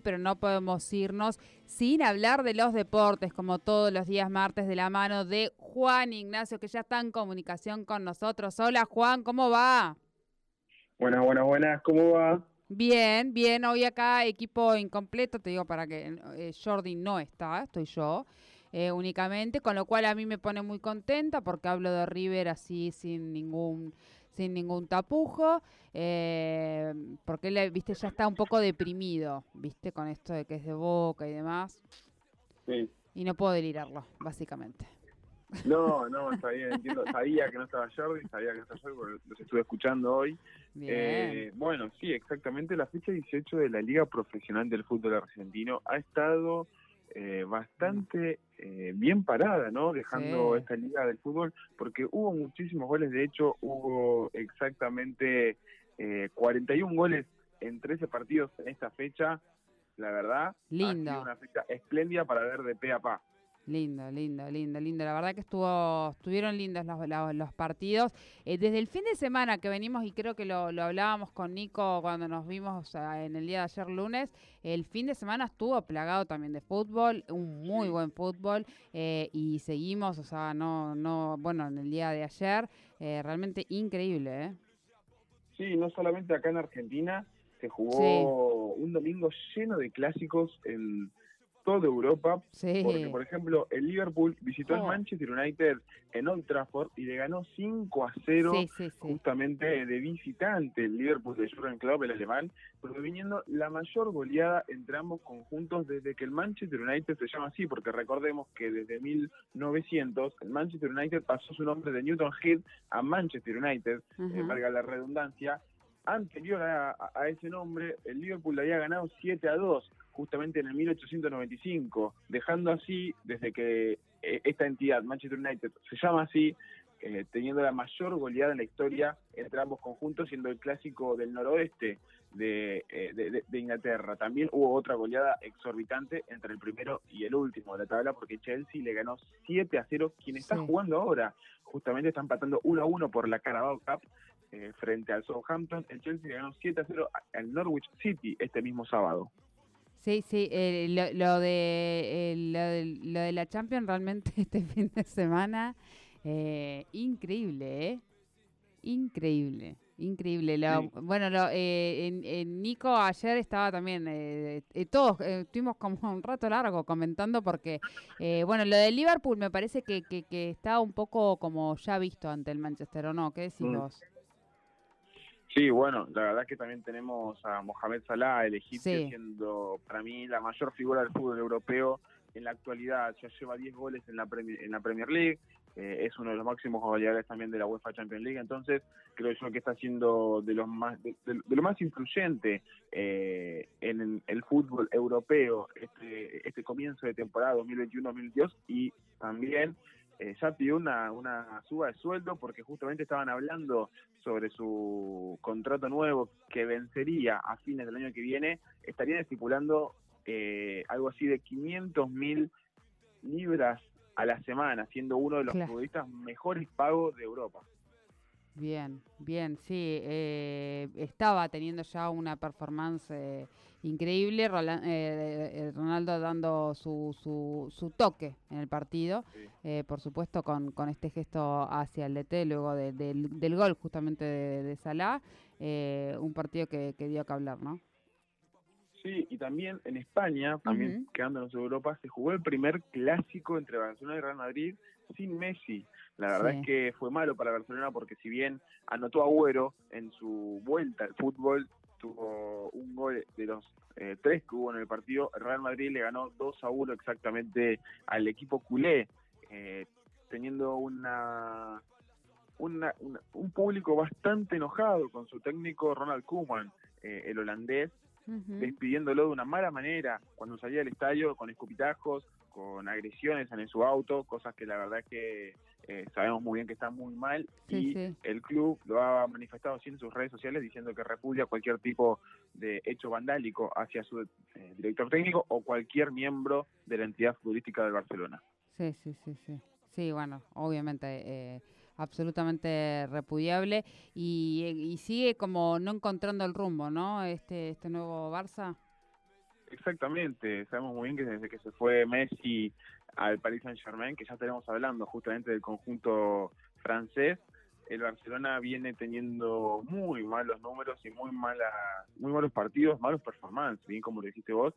pero no podemos irnos sin hablar de los deportes, como todos los días martes de la mano de Juan Ignacio, que ya está en comunicación con nosotros. Hola Juan, ¿cómo va? Buenas, buenas, buenas, ¿cómo va? Bien, bien, hoy acá equipo incompleto, te digo para que eh, Jordi no está, estoy yo. Eh, únicamente, con lo cual a mí me pone muy contenta porque hablo de River así sin ningún sin ningún tapujo, eh, porque él, viste, ya está un poco deprimido, viste, con esto de que es de boca y demás. Sí. Y no puedo delirarlo, básicamente. No, no, sabía, entiendo, sabía que no estaba Jordi, sabía que no estaba Jordi, porque los estuve escuchando hoy. Eh, bueno, sí, exactamente, la fecha 18 de la Liga Profesional del Fútbol Argentino ha estado eh, bastante eh, bien parada, ¿no? Dejando esta liga del fútbol, porque hubo muchísimos goles, de hecho hubo exactamente eh, 41 goles en 13 partidos en esta fecha, la verdad. Lindo. Ha sido una fecha espléndida para ver de pe a pa. Lindo, lindo, lindo, lindo. La verdad que estuvo, estuvieron lindos los, los, partidos. Eh, desde el fin de semana que venimos, y creo que lo, lo hablábamos con Nico cuando nos vimos en el día de ayer lunes, el fin de semana estuvo plagado también de fútbol, un muy buen fútbol, eh, y seguimos, o sea, no, no, bueno, en el día de ayer, eh, realmente increíble, ¿eh? Sí, no solamente acá en Argentina, se jugó un domingo lleno de clásicos en toda Europa, porque por ejemplo el Liverpool visitó al oh. Manchester United en Old Trafford y le ganó 5 a 0 justamente de visitante el Liverpool de Jurgen Klopp, el alemán, proviniendo la mayor goleada entre ambos conjuntos desde que el Manchester United se llama así, porque recordemos que desde 1900 el Manchester United pasó su nombre de Newton Heath a Manchester United, uh valga la redundancia, anterior a, a, ese nombre, el Liverpool le había ganado 7 a 2 justamente en el 1895, dejando así, desde que eh, esta entidad, Manchester United, se llama así, eh, teniendo la mayor goleada en la historia entre ambos conjuntos, siendo el clásico del noroeste de, eh, de, Inglaterra. También hubo otra goleada exorbitante entre el primero y el último de la tabla, porque Chelsea le ganó 7 a 0, quien está jugando ahora. Justamente está empatando 1 a 1 por la Carabao Cup frente al Southampton. El Chelsea ganó 7 a 0 al Norwich City este mismo sábado. Sí, sí, eh, lo, de, lo, de, la Champions realmente este fin de semana, eh, increíble, ¿eh? Increíble, increíble. Bueno, lo, eh, en, Nico ayer estaba también, eh, todos estuvimos como un rato largo comentando porque, bueno, lo de Liverpool me parece que, que, que, está un poco como ya visto ante el Manchester, ¿o no? ¿Qué decís mm. vos? Sí, bueno, la verdad es que también tenemos a Mohamed Salah, el egipcio, siendo para mí la mayor figura del fútbol europeo en la actualidad. Ya lleva 10 goles en la, Premier, en la Premier League, eh, es uno de los máximos goleadores también de la UEFA Champions League, entonces creo yo que está siendo de los más de, lo más influyente eh, en el fútbol europeo este, este comienzo de temporada 2021-2022 y también eh, ya pidió una, una suba de sueldo porque justamente estaban hablando sobre su contrato nuevo que vencería a fines del año que viene, estarían estipulando eh, algo así de 500 mil libras a la semana, siendo uno de los futbolistas mejores pagos de Europa. Bien, bien, sí, eh, estaba teniendo ya una performance eh, increíble, eh, Ronaldo dando su, su, su, toque en el partido, por supuesto con, con este gesto hacia el DT luego del, del, gol justamente de, de Salah, un partido que, que, dio que hablar, ¿no? Sí, y también en España, también quedándonos en Europa, se jugó el primer clásico entre Barcelona y Real Madrid sin Messi. La verdad es que fue malo para Barcelona porque si bien anotó Agüero en su vuelta al fútbol, tuvo un gol de los eh, tres que hubo en el partido, Real Madrid le ganó 2 a 1 exactamente al equipo culé, eh, teniendo una, una, un público bastante enojado con su técnico Ronald Koeman, eh, el holandés, despidiéndolo de una mala manera cuando salía del estadio con escupitajos, con agresiones en su auto, cosas que la verdad es que eh, sabemos muy bien que están muy mal y el club lo ha manifestado así en sus redes sociales diciendo que repudia cualquier tipo de hecho vandálico hacia su eh, director técnico o cualquier miembro de la entidad futbolística del Barcelona. Sí, sí, sí, sí. Sí, bueno, obviamente eh, absolutamente repudiable y, y, sigue como no encontrando el rumbo, ¿no? Este este nuevo Barça. Exactamente, sabemos muy bien que desde que se fue Messi al Paris Saint Germain, que ya estaremos hablando justamente del conjunto francés, el Barcelona viene teniendo muy malos números y muy mala, muy malos partidos, malos performances, bien como lo dijiste vos,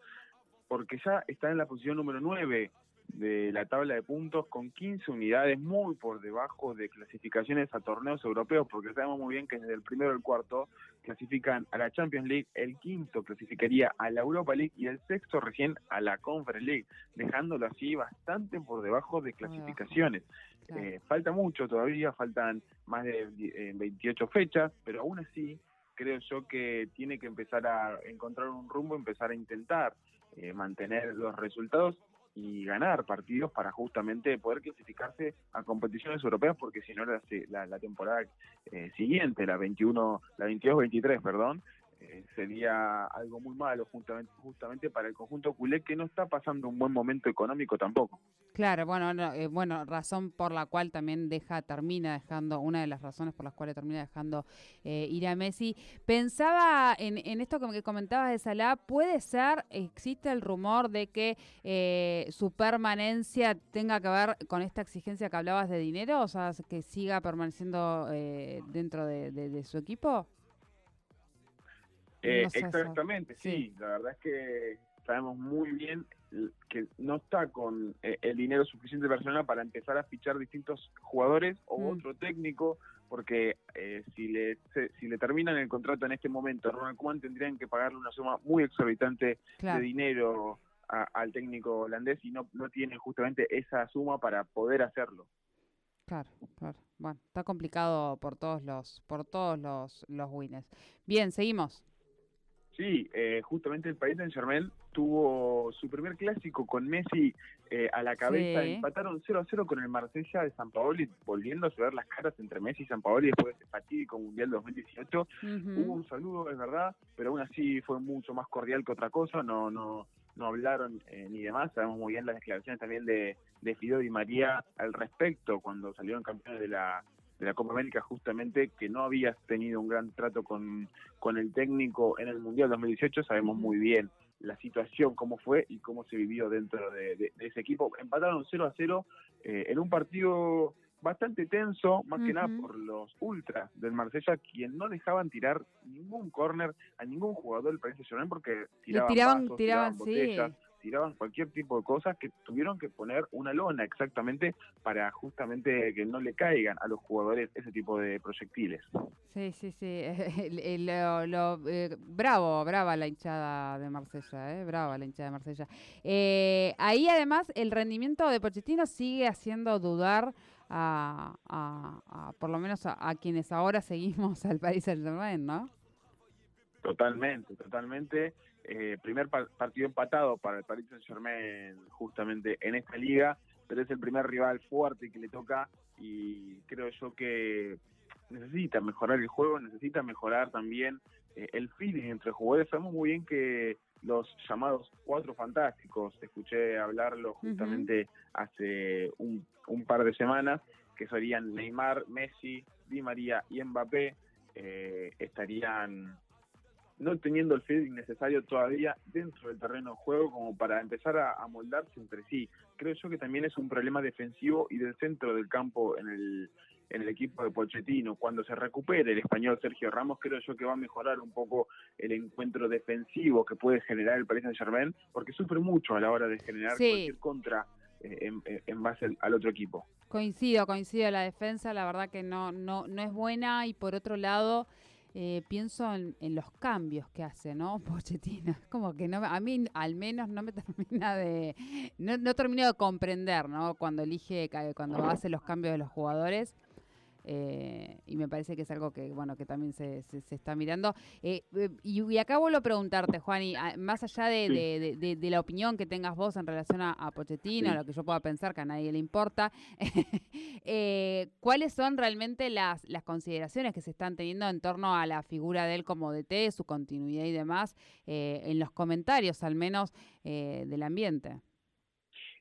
porque ya está en la posición número 9 de la tabla de puntos con 15 unidades muy por debajo de clasificaciones a torneos europeos, porque sabemos muy bien que desde el primero al cuarto clasifican a la Champions League, el quinto clasificaría a la Europa League y el sexto recién a la Conference League, dejándolo así bastante por debajo de clasificaciones. Eh, falta mucho todavía, faltan más de 28 eh, fechas, pero aún así creo yo que tiene que empezar a encontrar un rumbo, empezar a intentar eh, mantener los resultados y ganar partidos para justamente poder clasificarse a competiciones europeas porque si no la, la, temporada eh, siguiente, la 21, la 22-23, perdón, eh, sería algo muy malo justamente, justamente para el conjunto culé que no está pasando un buen momento económico tampoco. Claro, bueno, eh, bueno, razón por la cual también deja, termina dejando, una de las razones por las cuales termina dejando eh, ir a Messi. Pensaba en, en esto que comentabas de Salah, ¿puede ser, existe el rumor de que su permanencia tenga que ver con esta exigencia que hablabas de dinero? O sea, que siga permaneciendo dentro de su equipo. Eh, exactamente, sí. La verdad es que sabemos muy bien que no está con eh, el dinero suficiente personal para empezar a fichar distintos jugadores o mm. otro técnico, porque eh, si le si le terminan el contrato en este momento, Ronald Koeman tendrían que pagarle una suma muy exorbitante de dinero al técnico holandés y no no tienen justamente esa suma para poder hacerlo. Claro, claro. Bueno, está complicado por todos los por todos los los winners. Bien, seguimos. Sí, eh, justamente el Paris Saint Germain tuvo su primer clásico con Messi eh, a la cabeza. Empataron 0 a 0 con el Marsella de San Paoli, volviendo a ver las caras entre Messi y San Paoli después de ese fatídico Mundial 2018. Hubo un saludo, es verdad, pero aún así fue mucho más cordial que otra cosa. No, no, no hablaron eh, ni demás. Sabemos muy bien las declaraciones también de, de Fido y María al respecto cuando salieron campeones de la de la Copa América justamente que no había tenido un gran trato con, con el técnico en el Mundial 2018, sabemos muy bien la situación, cómo fue y cómo se vivió dentro de, ese equipo. Empataron 0 a 0 eh, en un partido bastante tenso, más que nada por los ultras del Marsella, quien no dejaban tirar ningún córner a ningún jugador del País Nacional porque tiraban, tiraban, tiraban, botellas, tiraban cualquier tipo de cosas que tuvieron que poner una lona exactamente para justamente que no le caigan a los jugadores ese tipo de proyectiles. Sí, sí, sí. lo, eh, bravo, brava la hinchada de Marsella, eh, brava la hinchada de Marsella. Eh, ahí además el rendimiento de Pochettino sigue haciendo dudar a, por lo menos a, quienes ahora seguimos al país Saint-Germain, ¿no? Totalmente, totalmente. Eh, primer partido empatado para el Paris Saint Germain justamente en esta liga, pero es el primer rival fuerte que le toca y creo yo que necesita mejorar el juego, necesita mejorar también eh, el feeling entre jugadores. Sabemos muy bien que los llamados cuatro fantásticos, escuché hablarlo justamente hace un, un, par de semanas, que serían Neymar, Messi, Di María y Mbappé, eh, estarían no teniendo el feeling necesario todavía dentro del terreno de juego como para empezar a, moldarse entre sí. Creo yo que también es un problema defensivo y del centro del campo en el, en el equipo de Pochettino. Cuando se recupere el español Sergio Ramos, creo yo que va a mejorar un poco el encuentro defensivo que puede generar el Paris Saint-Germain, porque sufre mucho a la hora de generar cualquier contra eh, en, base al, al, otro equipo. Coincido, coincido. La defensa, la verdad que no, no, no es buena y por otro lado eh, pienso en, los cambios que hace, ¿no? Pochettino. Como que no, a mí al menos no me termina de, no, no termino de comprender, ¿no? Cuando elige, cuando hace los cambios de los jugadores. Eh, y me parece que es algo que bueno que también se, se, está mirando. Eh, eh, y, acá vuelvo a preguntarte, Juan, y ah, más allá de, de, la opinión que tengas vos en relación a, Pochettino, a lo que yo pueda pensar que a nadie le importa, ¿cuáles son realmente las, las consideraciones que se están teniendo en torno a la figura de él como DT, su continuidad y demás, en los comentarios al menos del ambiente?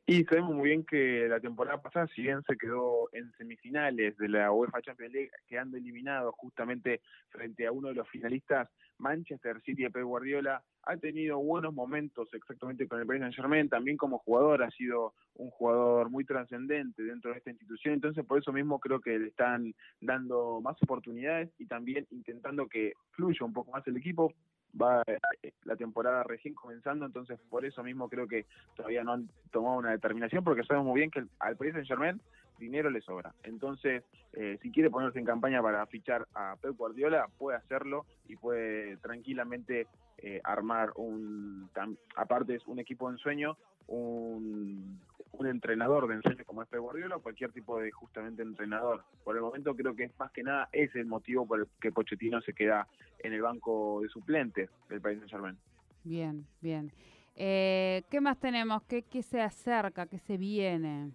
Y sabemos muy bien que la temporada pasada, si bien se quedó en semifinales de la UEFA Champions League, quedando eliminado justamente frente a uno de los finalistas, Manchester City de Pep Guardiola, ha tenido buenos momentos exactamente con el Paris Saint Germain, también como jugador ha sido un jugador muy trascendente dentro de esta institución, entonces por eso mismo creo que le están dando más oportunidades y también intentando que fluya un poco más el equipo, va eh, la temporada recién comenzando, entonces por eso mismo creo que todavía no han tomado una determinación, porque sabemos muy bien que al Paris Saint Germain dinero le sobra. Entonces, eh, si quiere ponerse en campaña para fichar a Pep Guardiola, puede hacerlo y puede tranquilamente eh, armar un, aparte es un equipo de ensueño, un, un entrenador de ensueño como este Guardiola o cualquier tipo de justamente entrenador. Por el momento creo que es más que nada ese el motivo por el que Pochettino se queda en el banco de suplentes del país de Germain. Bien, bien. Eh, ¿Qué más tenemos? ¿Qué, ¿Qué se acerca? ¿Qué se viene?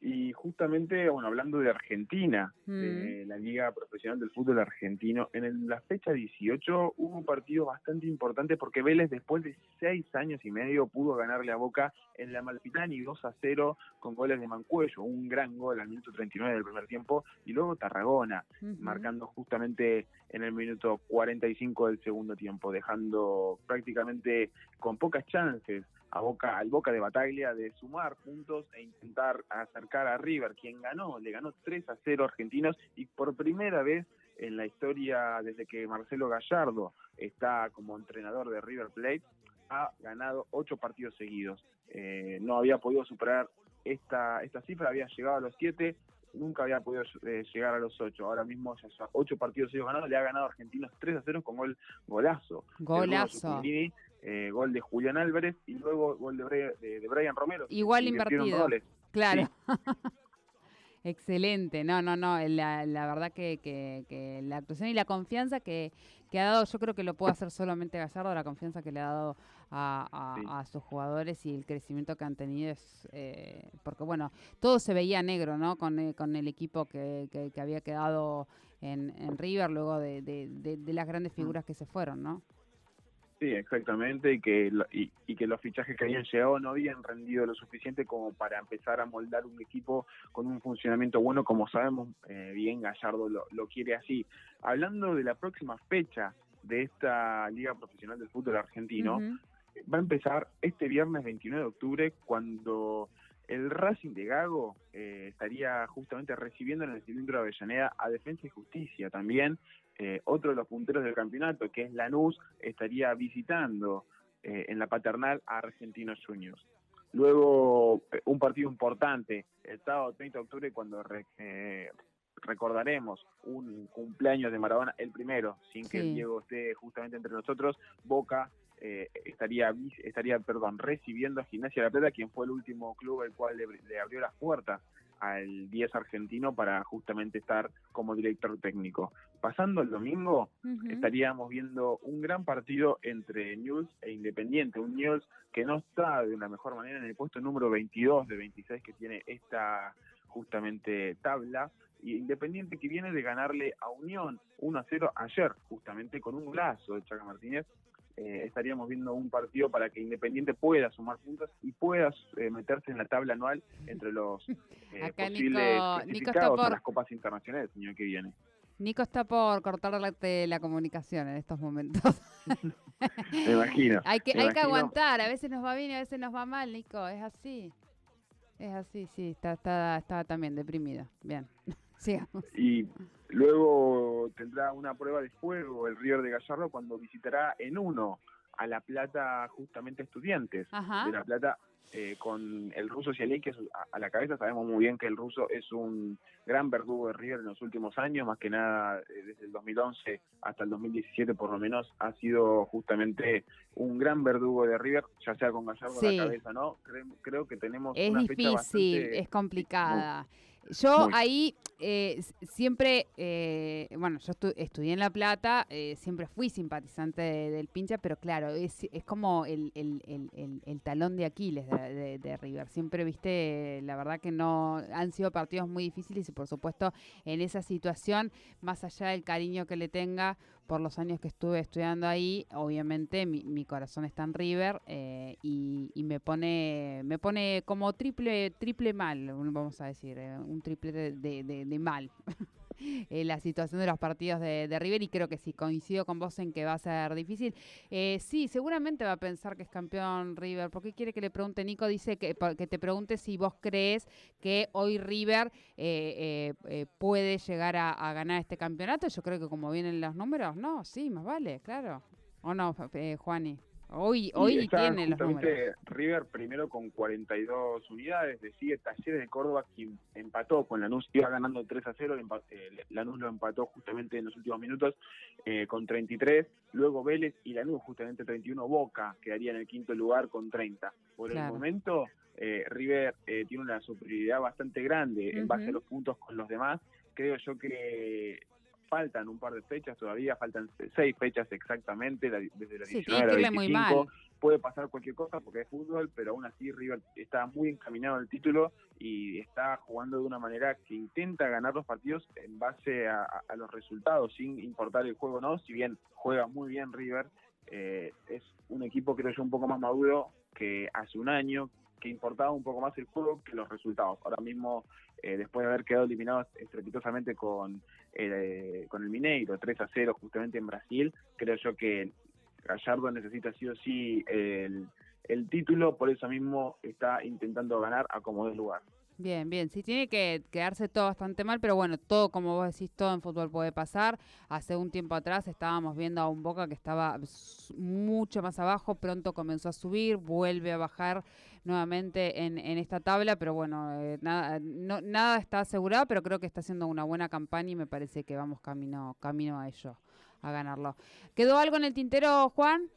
Y justamente, bueno, hablando de Argentina, de mm. la Liga Profesional del Fútbol Argentino, en la fecha 18 hubo un partido bastante importante porque Vélez después de seis años y medio pudo ganarle a Boca en la Malpitani 2 a 0 con goles de Mancuello, un gran gol al minuto 39 del primer tiempo, y luego Tarragona, marcando justamente en el minuto 45 del segundo tiempo, dejando prácticamente con pocas chances a Boca, al Boca de Bataglia de sumar puntos e intentar acercar a River, quien ganó, le ganó 3 a 0 argentinos y por primera vez en la historia desde que Marcelo Gallardo está como entrenador de River Plate, ha ganado 8 partidos seguidos. Eh, no había podido superar esta, esta cifra, había llegado a los 7, nunca había podido eh, llegar a los 8. Ahora mismo ya son 8 partidos seguidos ganados, le ha ganado a Argentinos 3 a 0 con gol golazo. Golazo. Eh, gol de Julián Álvarez y luego gol de, de, Brian Romero. Igual invertido. Claro. Excelente, no, no, no, la, la verdad que, que, la actuación y la confianza que, que, ha dado, yo creo que lo puede hacer solamente Gallardo, la confianza que le ha dado a, sus jugadores y el crecimiento que han tenido es, eh, porque bueno, todo se veía negro, ¿no? Con, eh, con el equipo que, que, había quedado en, en River luego de, de, de las grandes mm. figuras que se fueron, ¿no? Sí, exactamente, y que, y, que los fichajes que habían llegado no habían rendido lo suficiente como para empezar a moldar un equipo con un funcionamiento bueno, como sabemos eh, bien Gallardo lo, quiere así. Hablando de la próxima fecha de esta Liga Profesional del Fútbol Argentino, va a empezar este viernes 29 de octubre cuando el Racing de Gago eh, estaría justamente recibiendo en el cilindro de Avellaneda a Defensa y Justicia también eh, otro de los punteros del campeonato, que es Lanús, estaría visitando eh, en la paternal a Argentinos Juniors. Luego, eh, un partido importante, el sábado 30 de octubre, cuando recordaremos un cumpleaños de Maradona, el primero, sin que Diego esté justamente entre nosotros, Boca estaría estaría perdón recibiendo a Gimnasia la Plata quien fue el último club el cual le abrió las puertas al 10 argentino para justamente estar como director técnico. Pasando el domingo, estaríamos viendo un gran partido entre News e Independiente, un News que no está de una mejor manera en el puesto número 22 de 26 que tiene esta justamente tabla, y Independiente que viene de ganarle a Unión 1 a 0 ayer, justamente con un lazo de Chaca Martínez, eh, estaríamos viendo un partido para que Independiente pueda sumar puntos y pueda eh, meterse en la tabla anual entre los eh, posibles clasificados a las copas internacionales el año que viene. Nico está por cortar la, comunicación en estos momentos. me imagino. hay que, hay que aguantar, a veces nos va bien y a veces nos va mal, Nico, es así. Es así, sí, está, está, está también deprimido. Bien, sigamos. Y Luego tendrá una prueba de fuego el River de Gallardo cuando visitará en uno a La Plata justamente estudiantes de La Plata eh, con el ruso que a, la cabeza sabemos muy bien que el ruso es un gran verdugo de River en los últimos años, más que nada eh, desde el 2011 hasta el 2017 por lo menos ha sido justamente un gran verdugo de River, ya sea con Gallardo a la cabeza, ¿no? Creo, que tenemos es una difícil, es complicada. Yo ahí eh, siempre, eh, bueno, yo estudié en La Plata, eh, siempre fui simpatizante del pincha, pero claro, es, es como el, talón de Aquiles de, River. Siempre, viste, la verdad que no han sido partidos muy difíciles y por supuesto en esa situación, más allá del cariño que le tenga por los años que estuve estudiando ahí, obviamente mi, mi corazón está en River eh, y, me pone me pone como triple triple mal, vamos a decir, eh, un triple de, de mal. Eh, la situación de los partidos de, River y creo que sí, coincido con vos en que va a ser difícil. Eh, sí, seguramente va a pensar que es campeón River. ¿Por qué quiere que le pregunte Nico? Dice que, que te pregunte si vos crees que hoy River eh, puede llegar a, ganar este campeonato. Yo creo que como vienen los números, no, sí, más vale, claro. ¿O no, Juani? Hoy, hoy tiene los números. River primero con 42 unidades, decide Talleres de Córdoba quien empató con Lanús, iba ganando 3 a 0, eh, Lanús lo empató justamente en los últimos minutos eh, con 33, luego Vélez y Lanús justamente 31, Boca quedaría en el quinto lugar con 30. Por el momento eh, River tiene una superioridad bastante grande en base a los puntos con los demás, creo yo que faltan un par de fechas todavía, faltan seis fechas exactamente, desde la 19 a la 25. Puede pasar cualquier cosa porque es fútbol, pero aún así River está muy encaminado al título y está jugando de una manera que intenta ganar los partidos en base a, los resultados, sin importar el juego no. Si bien juega muy bien River, eh, es un equipo creo yo un poco más maduro que hace un año, que importaba un poco más el juego que los resultados. Ahora mismo, eh, después de haber quedado eliminados estrepitosamente con, eh, con el Mineiro, 3 a 0 justamente en Brasil, creo yo que Gallardo necesita sí o sí el, título, por eso mismo está intentando ganar a como de lugar. Bien, bien. Sí, tiene que quedarse todo bastante mal, pero bueno, todo, como vos decís, todo en fútbol puede pasar. Hace un tiempo atrás estábamos viendo a un Boca que estaba mucho más abajo, pronto comenzó a subir, vuelve a bajar nuevamente en, en esta tabla, pero bueno, eh, nada, no, nada está asegurado, pero creo que está haciendo una buena campaña y me parece que vamos camino, camino a ello, a ganarlo. ¿Quedó algo en el tintero, Juan?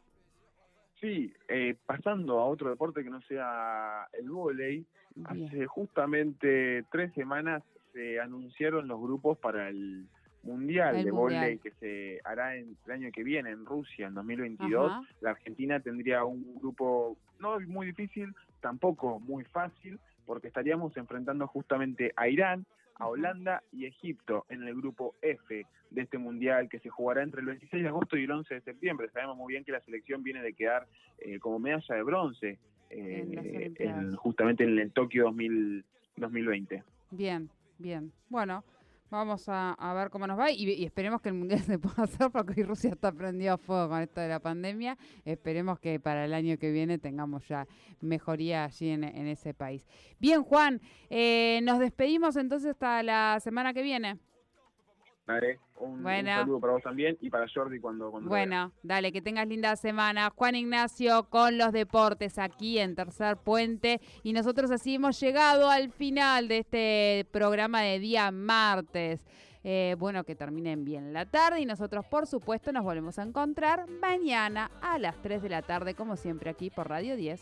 Sí, eh, pasando a otro deporte que no sea el vóley, hace justamente tres semanas se anunciaron los grupos para el Mundial de vóley que se hará en, el año que viene en Rusia, en 2022. La Argentina tendría un grupo no muy difícil, tampoco muy fácil, porque estaríamos enfrentando justamente a Irán, a Holanda y Egipto en el grupo F de este mundial que se jugará entre el 26 de agosto y el 11 de septiembre. Sabemos muy bien que la selección viene de quedar eh, como medalla de bronce eh, justamente en el Tokio 2020. Bien, bien. Bueno, Vamos a, ver cómo nos va y, esperemos que el mundial se pueda hacer porque hoy Rusia está prendido a fuego con esto de la pandemia. Esperemos que para el año que viene tengamos ya mejoría allí en, ese país. Bien, Juan, eh, nos despedimos entonces hasta la semana que viene. Dale, un, saludo para vos también y para Jordi cuando... bueno, dale, que tengas linda semana. Juan Ignacio con los deportes aquí en Tercer Puente. Y nosotros así hemos llegado al final de este programa de día martes. Eh, bueno, que terminen bien la tarde y nosotros, por supuesto, nos volvemos a encontrar mañana a las 3 de la tarde, como siempre, aquí por Radio 10.